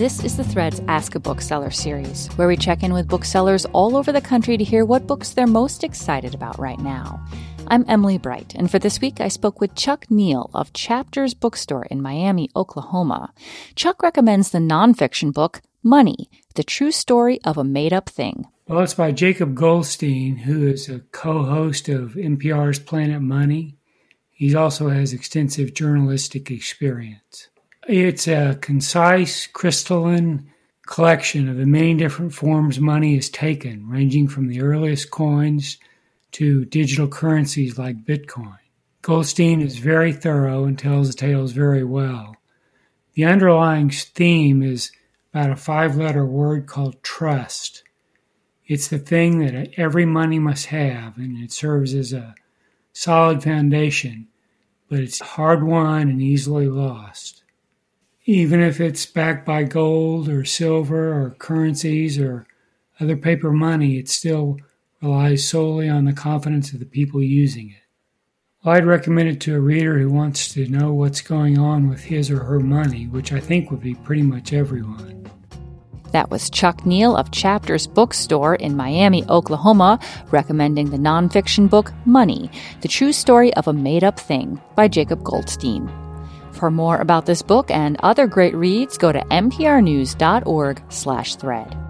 This is the Threads Ask a Bookseller series, where we check in with booksellers all over the country to hear what books they're most excited about right now. I'm Emily Bright, and for this week I spoke with Chuck Neal of Chapters Bookstore in Miami, Oklahoma. Chuck recommends the nonfiction book Money, the true story of a made up thing. Well, it's by Jacob Goldstein, who is a co host of NPR's Planet Money. He also has extensive journalistic experience. It's a concise, crystalline collection of the many different forms money is taken, ranging from the earliest coins to digital currencies like Bitcoin. Goldstein is very thorough and tells the tales very well. The underlying theme is about a five letter word called trust. It's the thing that every money must have, and it serves as a solid foundation, but it's hard won and easily lost. Even if it's backed by gold or silver or currencies or other paper money, it still relies solely on the confidence of the people using it. Well, I'd recommend it to a reader who wants to know what's going on with his or her money, which I think would be pretty much everyone. That was Chuck Neal of Chapters Bookstore in Miami, Oklahoma, recommending the nonfiction book Money, the true story of a made up thing by Jacob Goldstein. For more about this book and other great reads, go to mprnews.org slash thread.